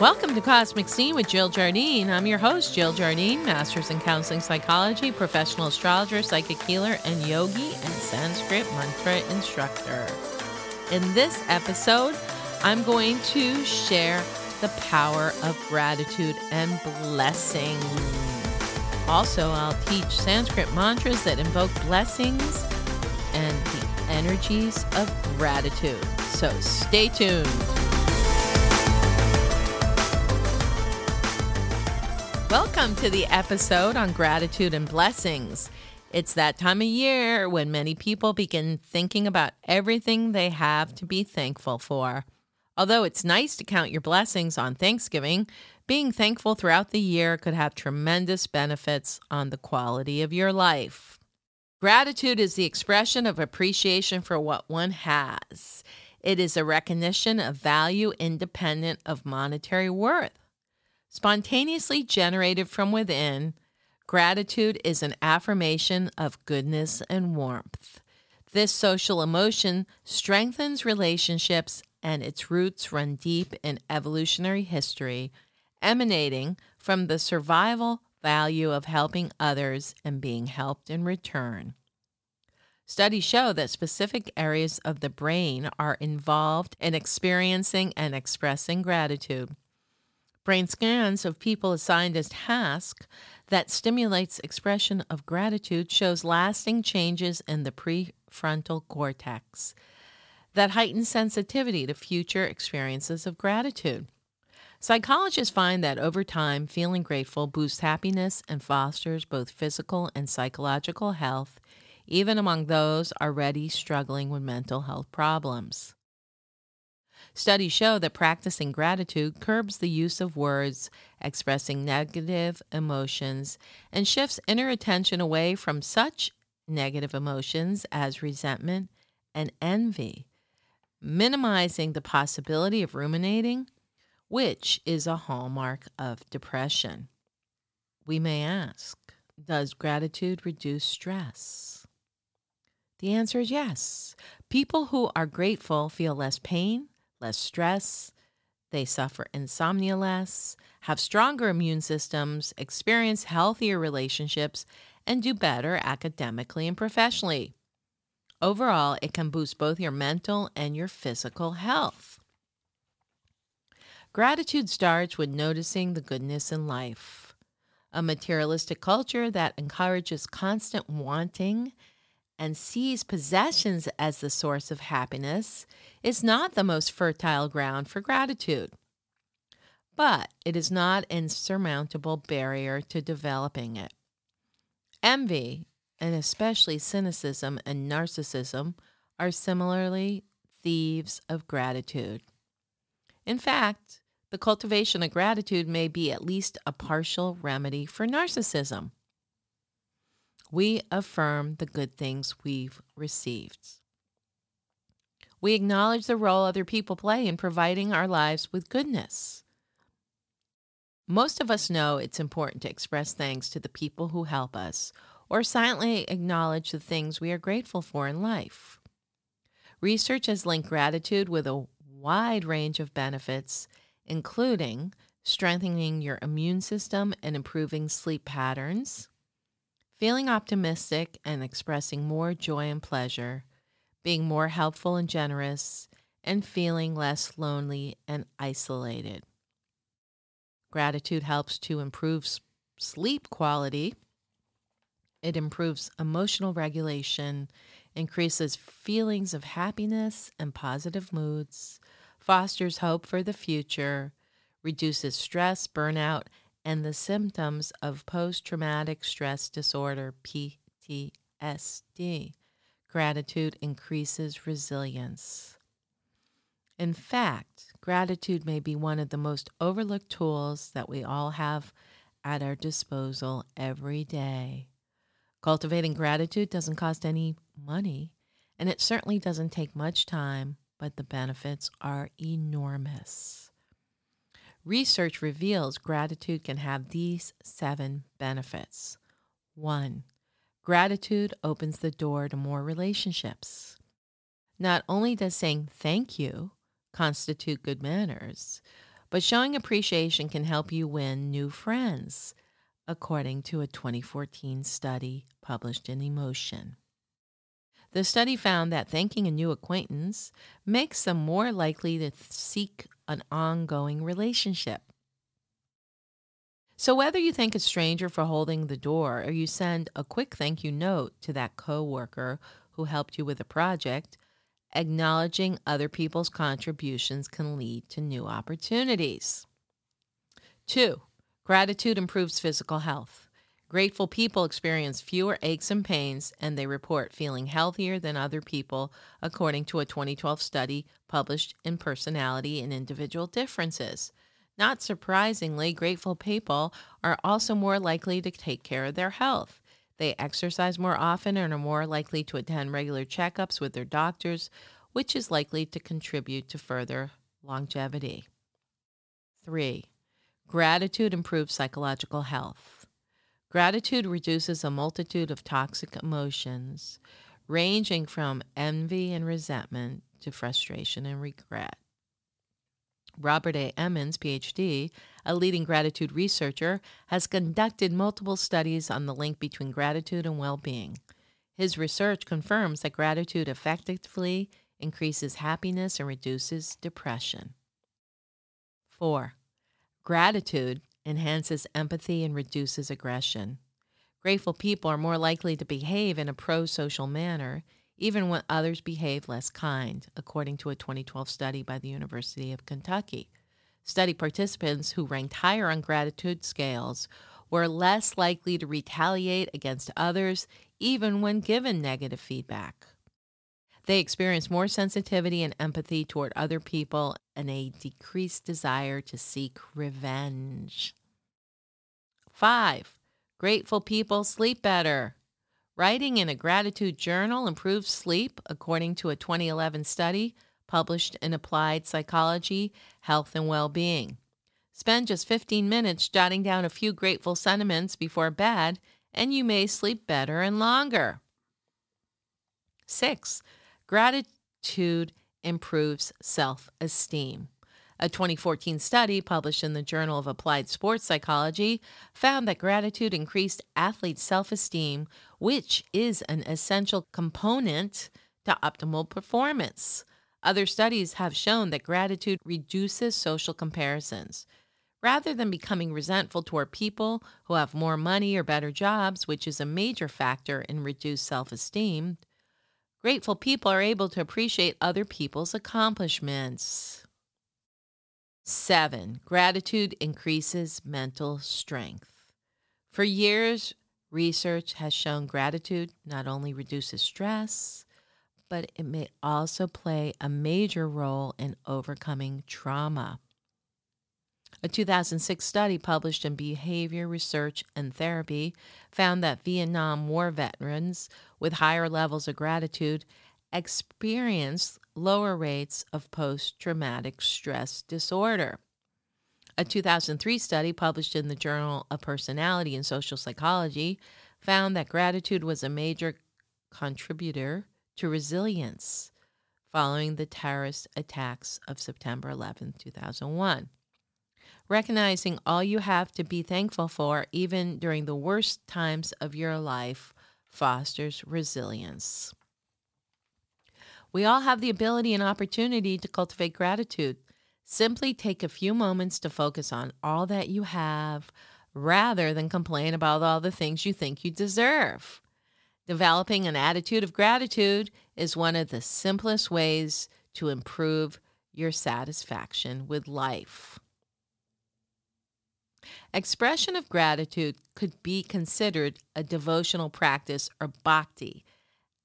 Welcome to Cosmic Scene with Jill Jardine. I'm your host, Jill Jardine, Master's in Counseling Psychology, professional astrologer, psychic healer, and yogi and Sanskrit mantra instructor. In this episode, I'm going to share the power of gratitude and blessing. Also, I'll teach Sanskrit mantras that invoke blessings and the energies of gratitude. So stay tuned. Welcome to the episode on gratitude and blessings. It's that time of year when many people begin thinking about everything they have to be thankful for. Although it's nice to count your blessings on Thanksgiving, being thankful throughout the year could have tremendous benefits on the quality of your life. Gratitude is the expression of appreciation for what one has. It is a recognition of value independent of monetary worth. Spontaneously generated from within, gratitude is an affirmation of goodness and warmth. This social emotion strengthens relationships and its roots run deep in evolutionary history, emanating from the survival value of helping others and being helped in return. Studies show that specific areas of the brain are involved in experiencing and expressing gratitude. Brain scans of people assigned as task that stimulates expression of gratitude shows lasting changes in the prefrontal cortex that heighten sensitivity to future experiences of gratitude. Psychologists find that over time, feeling grateful boosts happiness and fosters both physical and psychological health, even among those already struggling with mental health problems. Studies show that practicing gratitude curbs the use of words expressing negative emotions and shifts inner attention away from such negative emotions as resentment and envy, minimizing the possibility of ruminating, which is a hallmark of depression. We may ask Does gratitude reduce stress? The answer is yes. People who are grateful feel less pain, less stress, they suffer insomnia less, have stronger immune systems, experience healthier relationships, and do better academically and professionally. Overall, it can boost both your mental and your physical health. Gratitude starts with noticing the goodness in life. A materialistic culture that encourages constant wanting and sees possessions as the source of happiness is not the most fertile ground for gratitude. But it is not an insurmountable barrier to developing it. Envy, and especially cynicism and narcissism, are similarly thieves of gratitude. In fact, the cultivation of gratitude may be at least a partial remedy for narcissism we affirm the good things we've received. We acknowledge the role other people play in providing our lives with goodness. Most of us know it's important to express thanks to the people who help us or silently acknowledge the things we are grateful for in life. Research has linked gratitude with a wide range of benefits, including strengthening your immune system and improving sleep patterns, feeling optimistic and expressing more joy and pleasure, being more helpful and generous, and feeling less lonely and isolated. Gratitude helps to improve sleep quality. It improves emotional regulation, increases feelings of happiness and positive moods, fosters hope for the future, reduces stress, burnout, and the symptoms of post traumatic stress disorder, PTSD. Gratitude increases resilience. In fact, gratitude may be one of the most overlooked tools that we all have at our disposal every day. Cultivating gratitude doesn't cost any money, and it certainly doesn't take much time, but the benefits are enormous. Research reveals gratitude can have these seven benefits. One, gratitude opens the door to more relationships. Not only does saying thank you constitute good manners, but showing appreciation can help you win new friends, according to a 2014 study published in Emotion. The study found that thanking a new acquaintance makes them more likely to seek an ongoing relationship. So, whether you thank a stranger for holding the door or you send a quick thank you note to that coworker who helped you with a project, acknowledging other people's contributions can lead to new opportunities. Two, gratitude improves physical health. Grateful people experience fewer aches and pains, and they report feeling healthier than other people, according to a 2012 study published in Personality and Individual Differences. Not surprisingly, grateful people are also more likely to take care of their health. They exercise more often and are more likely to attend regular checkups with their doctors, which is likely to contribute to further longevity. 3. Gratitude improves psychological health. Gratitude reduces a multitude of toxic emotions, ranging from envy and resentment to frustration and regret. Robert A. Emmons, PhD, a leading gratitude researcher, has conducted multiple studies on the link between gratitude and well being. His research confirms that gratitude effectively increases happiness and reduces depression. 4. Gratitude enhances empathy, and reduces aggression. Grateful people are more likely to behave in a pro social manner, even when others behave less kind, according to a 2012 study by the University of Kentucky. Study participants who ranked higher on gratitude scales were less likely to retaliate against others, even when given negative feedback. They experience more sensitivity and empathy toward other people and a decreased desire to seek revenge. Five, grateful people sleep better. Writing in a gratitude journal improves sleep, according to a 2011 study published in Applied Psychology, Health and Well-Being. Spend just 15 minutes jotting down a few grateful sentiments before bed, and you may sleep better and longer. 6. Gratitude improves self esteem. A 2014 study published in the Journal of Applied Sports Psychology found that gratitude increased athletes' self esteem, which is an essential component to optimal performance. Other studies have shown that gratitude reduces social comparisons. Rather than becoming resentful toward people who have more money or better jobs, which is a major factor in reduced self esteem, Grateful people are able to appreciate other people's accomplishments. Seven, gratitude increases mental strength. For years, research has shown gratitude not only reduces stress, but it may also play a major role in overcoming trauma. A 2006 study published in Behavior Research and Therapy found that Vietnam War veterans with higher levels of gratitude experienced lower rates of post traumatic stress disorder. A 2003 study published in the Journal of Personality and Social Psychology found that gratitude was a major contributor to resilience following the terrorist attacks of September 11, 2001 recognizing all you have to be thankful for, even during the worst times of your life, fosters resilience. We all have the ability and opportunity to cultivate gratitude. Simply take a few moments to focus on all that you have rather than complain about all the things you think you deserve. Developing an attitude of gratitude is one of the simplest ways to improve your satisfaction with life. Expression of gratitude could be considered a devotional practice or bhakti,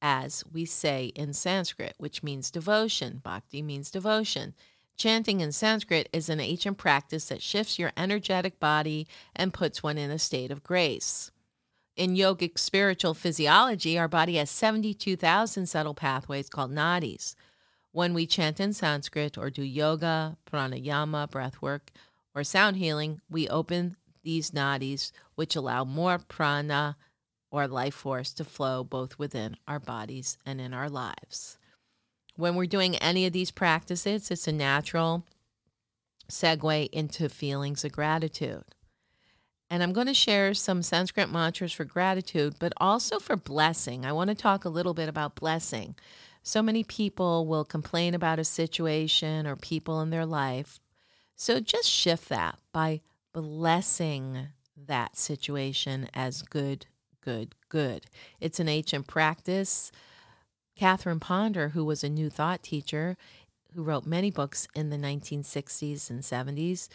as we say in Sanskrit, which means devotion. Bhakti means devotion. Chanting in Sanskrit is an ancient practice that shifts your energetic body and puts one in a state of grace. In yogic spiritual physiology, our body has 72,000 subtle pathways called nadis. When we chant in Sanskrit or do yoga, pranayama, breath work, or sound healing, we open these nadis, which allow more prana or life force to flow both within our bodies and in our lives. When we're doing any of these practices, it's a natural segue into feelings of gratitude. And I'm going to share some Sanskrit mantras for gratitude, but also for blessing. I want to talk a little bit about blessing. So many people will complain about a situation or people in their life. So just shift that by blessing that situation as good, good, good. It's an ancient practice. Catherine Ponder, who was a New Thought teacher, who wrote many books in the 1960s and 70s,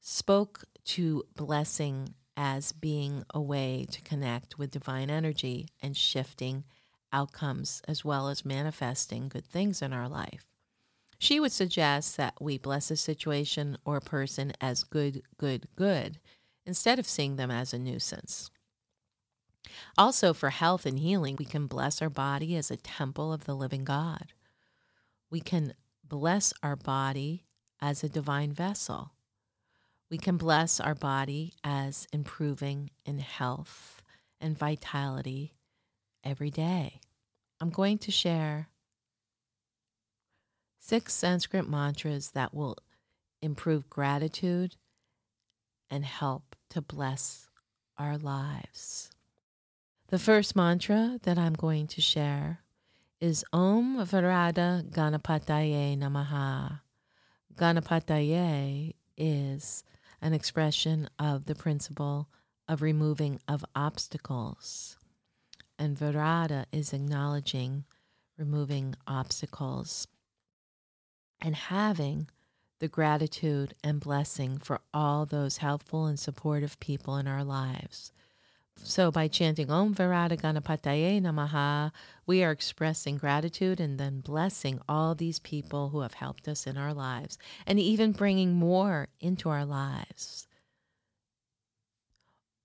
spoke to blessing as being a way to connect with divine energy and shifting outcomes as well as manifesting good things in our life. She would suggest that we bless a situation or a person as good, good, good, instead of seeing them as a nuisance. Also, for health and healing, we can bless our body as a temple of the living God. We can bless our body as a divine vessel. We can bless our body as improving in health and vitality every day. I'm going to share six Sanskrit mantras that will improve gratitude and help to bless our lives. The first mantra that I'm going to share is Om Varada Ganapataye Namaha. Ganapataye is an expression of the principle of removing of obstacles. And Varada is acknowledging removing obstacles and having the gratitude and blessing for all those helpful and supportive people in our lives. So, by chanting Om Varada Ganapataye Namaha, we are expressing gratitude and then blessing all these people who have helped us in our lives and even bringing more into our lives.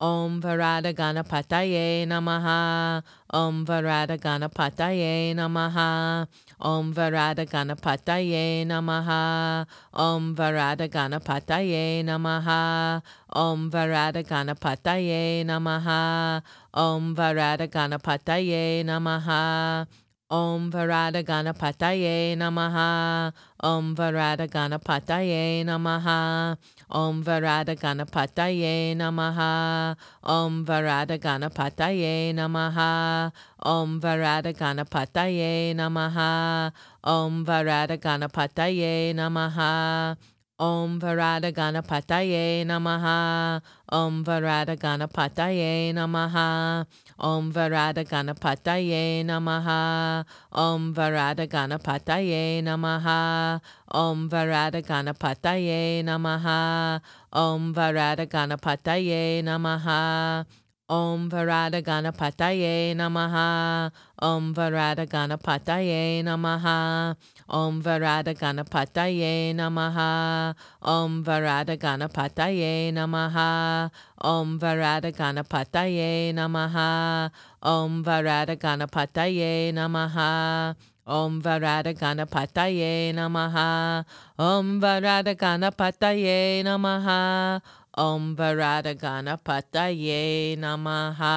Om Varada Ganapataye Namaha. Om Varada Ganapataye Namaha. Om Varada Ganapataye Namaha. Om Varada Ganapataye Namaha. Om Varada Ganapataye Namaha. Om Varada Ganapataye Namaha. Om Varada Ganapataye Namaha. Om Varada Ganapataye Namaha. Om Varada Ganapataye Namaha. Om Varada Ganapataye Namaha. Om Varada Ganapataye Namaha. Om Varada Ganapataye Namaha. Om Varada Ganapataye Namaha. Om Varada Ganapataye Namaha. Om Varada Ganapataye Namaha. Om Varada Ganapataye Namaha. Om Varada Ganapataye Namaha. Om Varada Ganapataye Namaha. Om Varada Ganapataye Namaha. Om Varada Ganapataye Namaha. Om Varada Ganapataye Namaha. Om Varada Ganapataye Namaha. Om Varada Ganapataye Namaha. Om Varada Ganapataye Namaha. Om Varada Ganapataye Namaha. Om Varada Ganapataye Namaha. Om Varada Ganapataye Namaha.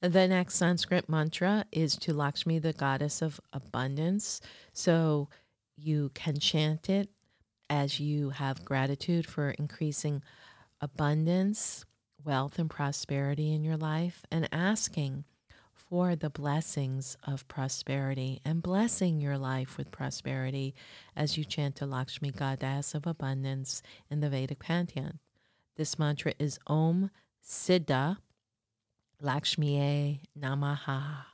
The next Sanskrit mantra is to Lakshmi, the goddess of abundance. So you can chant it as you have gratitude for increasing abundance, wealth, and prosperity in your life, and asking for the blessings of prosperity and blessing your life with prosperity as you chant to Lakshmi, goddess of abundance, in the Vedic pantheon. This mantra is Om Siddha Lakshmiye Namaha.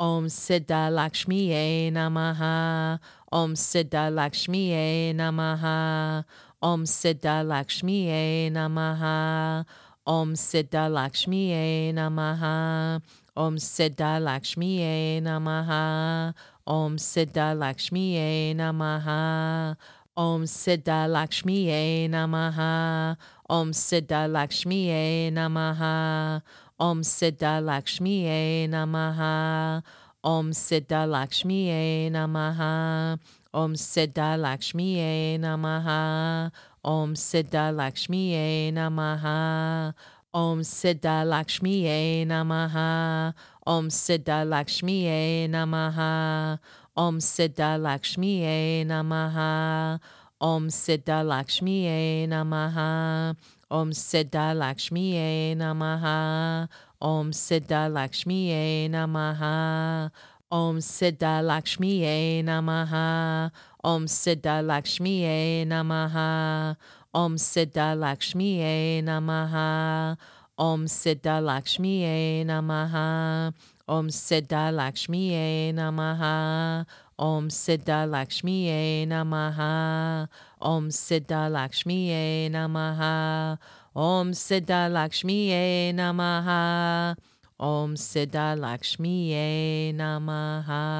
Om Siddha Lakshmiye Namaha. Om Siddha Lakshmiye Namaha. Om Siddha Lakshmiye Namaha. Om Siddha Lakshmiye Namaha. Om Siddha Lakshmiye Namaha. Om Siddha Lakshmiye Namaha. Om Siddha Lakshmiye Namaha. Om Siddha Lakshmiye Namaha. Om Siddha Lakshmiye Namaha. Om Siddha Lakshmiye Namaha. Om Siddha Lakshmiye Namaha. Om Siddha Lakshmiye Namaha. Om Siddha Lakshmiye Namaha. Om Siddha Lakshmiye Namaha. Om Siddha Lakshmi Namaha. Om Siddha Lakshmi Namaha. Om Siddha Lakshmi Namaha. Om Siddha Lakshmi Namaha. Om Siddha Lakshmi Namaha. Om Siddha Lakshmi Namaha. Om Siddha Lakshmi Namaha. Om Siddha Lakshmi Namaha. Om Siddha Lakshmi Namaha. Om Siddha Lakshmi Namaha. Om Siddha Lakshmi Namaha. Om Siddha Lakshmi Namaha. Om Siddha Lakshmi Namaha.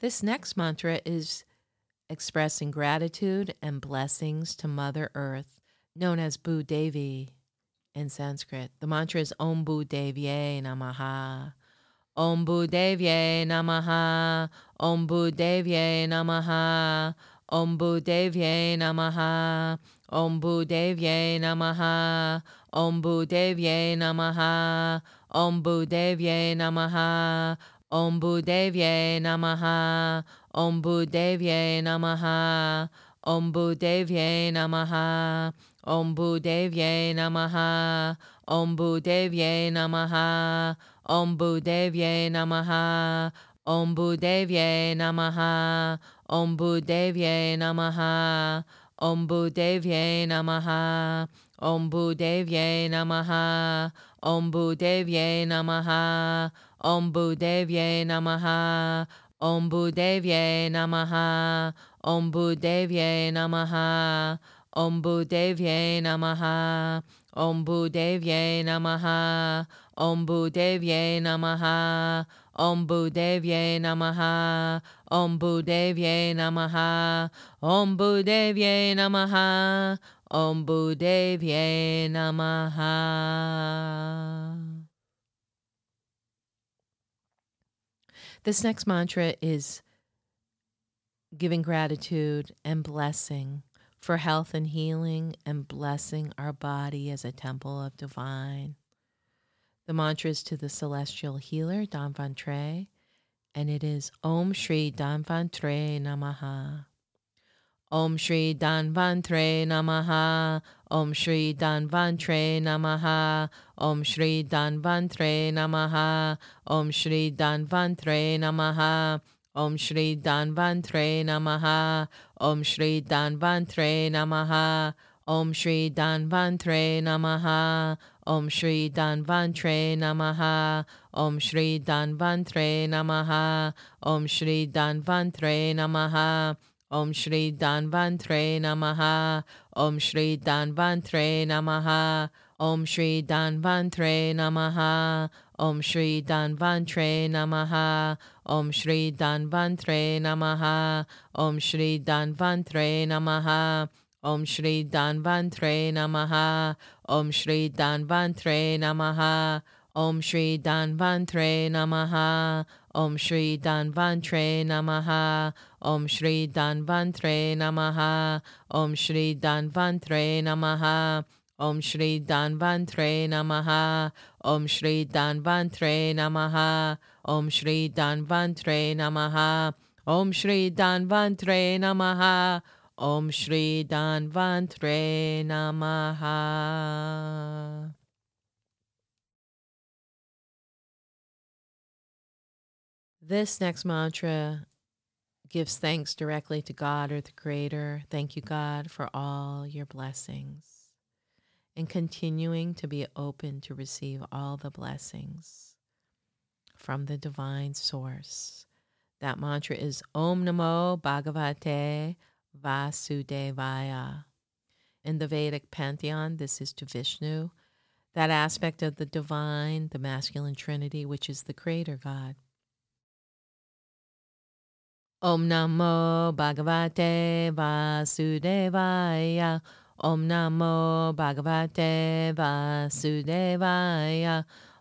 This next mantra is expressing gratitude and blessings to Mother Earth, known as Bhu Devi in Sanskrit. The mantra is Om Bhu Devye Namaha. Om Bhu Devye Namaha. Om Bhu Devye Namaha. Om Bhu Devye Namaha. Om Bhu Devye Namaha. Om Bhu Devye Namaha. Om Bhu Devye Namaha. Om Bhu Devye Namaha. Om Bhu Devye Namaha. Om Bhu Devye Namaha. Om Bhu Devye Namaha. Om Bhu Devye Namaha. Om Bhu Devye Namaha. Om Bhu Devye Namaha. Om Bhu Devye Namaha. Om Bhu Devye Namaha. Om Bhu Devye Namaha. Om Bhu Devye Namaha. Om Bhu Devye Namaha. Om Bhu Devye Namaha. Om Bhu Devye Namaha. Om Bhu Devye Namaha. Om Bhu Devye Namaha. Om Bhu Devye Namaha. Om Bhu Devye Namaha. Om Bhu Devye Namaha. Om Bhu Devye Namaha. Om Bhu Devye Namaha. This next mantra is giving gratitude and blessing for health and healing and blessing our body as a temple of divine. The mantra is to the celestial healer, Dhanvantre, and it is Om Shri Dhanvantre Namaha. Om Shri Dan Dhanvantre Namaha. Om Shri Dan Dhanvantre Namaha. Om Shri Dan Dhanvantre Namaha. Om Shri Dan Dhanvantre Namaha. Om Shri Dhanvantre Namaha. Om Shri Dhanvantre Namaha. Om Shri Dhanvantre Namaha. Om Shri Dhanvantre Namaha. Om Shri Dhanvantre Namaha. Om Shri Dhanvantre Namaha. Om Shri Dhanvantre Namaha. Om Shri Dhanvantre Namaha. Om Shri Dhanvantre Namaha. Om Shri Dhanvantre Namaha. Om Shri Dhanvantre Namaha. Om Shri Dhanvantre Namaha. Om Shri Dhanvantre Namaha. Om Shri Dhanvantre Namaha. Om Shri Dhanvantre Namaha. Om Shri Dhanvantre Namaha. Om Shri Dhanvantre Namaha. Om Shri Dhanvantre Namaha. Om Shri Dhanvantre Namaha. Om Shri Dhanvantre Namaha. Om Shri Dhanvantre Namaha. Om Shri Dhanvantre Namaha. Om Shri Dhanvantre Namaha. This next mantra gives thanks directly to God or the Creator. Thank you, God, for all your blessings. And continuing to be open to receive all the blessings from the divine source. That mantra is Om Namo Bhagavate Vasudevaya. In the Vedic pantheon, this is to Vishnu, that aspect of the divine, the masculine trinity, which is the creator God. Om Namo Bhagavate Vasudevaya. Om Namo Bhagavate Vasudevaya.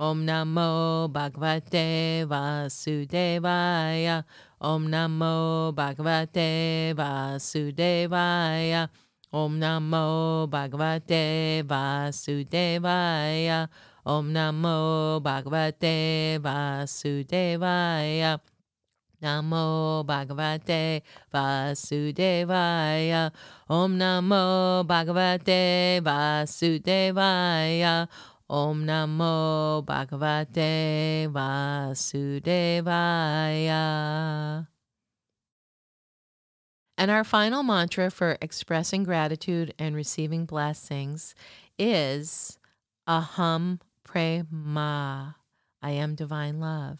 Om Namo Bhagavate Vasudevaya. Om Namo Bhagavate Vasudevaya. Om Namo Bhagavate Vasudevaya. Om Namo Bhagavate Vasudevaya. Namo Bhagavate Vasudevaya. Om Namo Bhagavate Vasudevaya. Om Namo Bhagavate Vasudevaya. And our final mantra for expressing gratitude and receiving blessings is Aham Prema. I am divine love.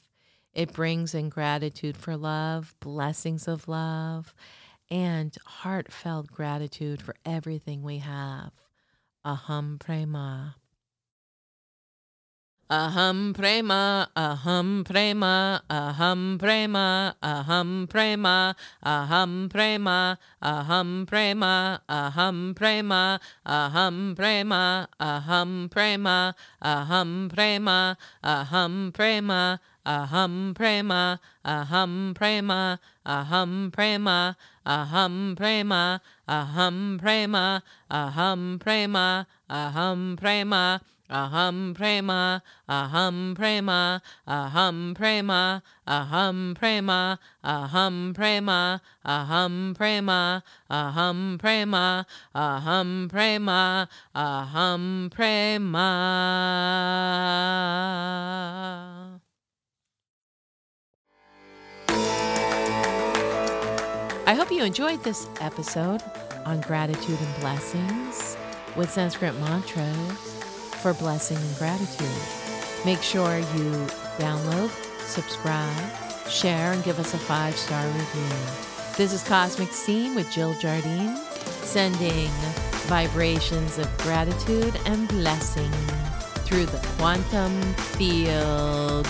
It brings in gratitude for love, blessings of love, and heartfelt gratitude for everything we have. Aham Prema. Aham prema, aham prema, aham prema, aham prema, aham prema, aham prema, aham prema, aham prema, aham prema, aham prema, aham prema, aham prema, aham prema, aham prema, aham prema, aham prema, aham prema, aham prema, Aham prema, aham prema, aham prema, aham prema, aham prema, aham prema, aham prema, aham prema, aham prema. I hope you enjoyed this episode on gratitude and blessings with Sanskrit mantras for blessing and gratitude. Make sure you download, subscribe, share, and give us a five star review. This is Cosmic Scene with Jill Jardine, sending vibrations of gratitude and blessing through the quantum field.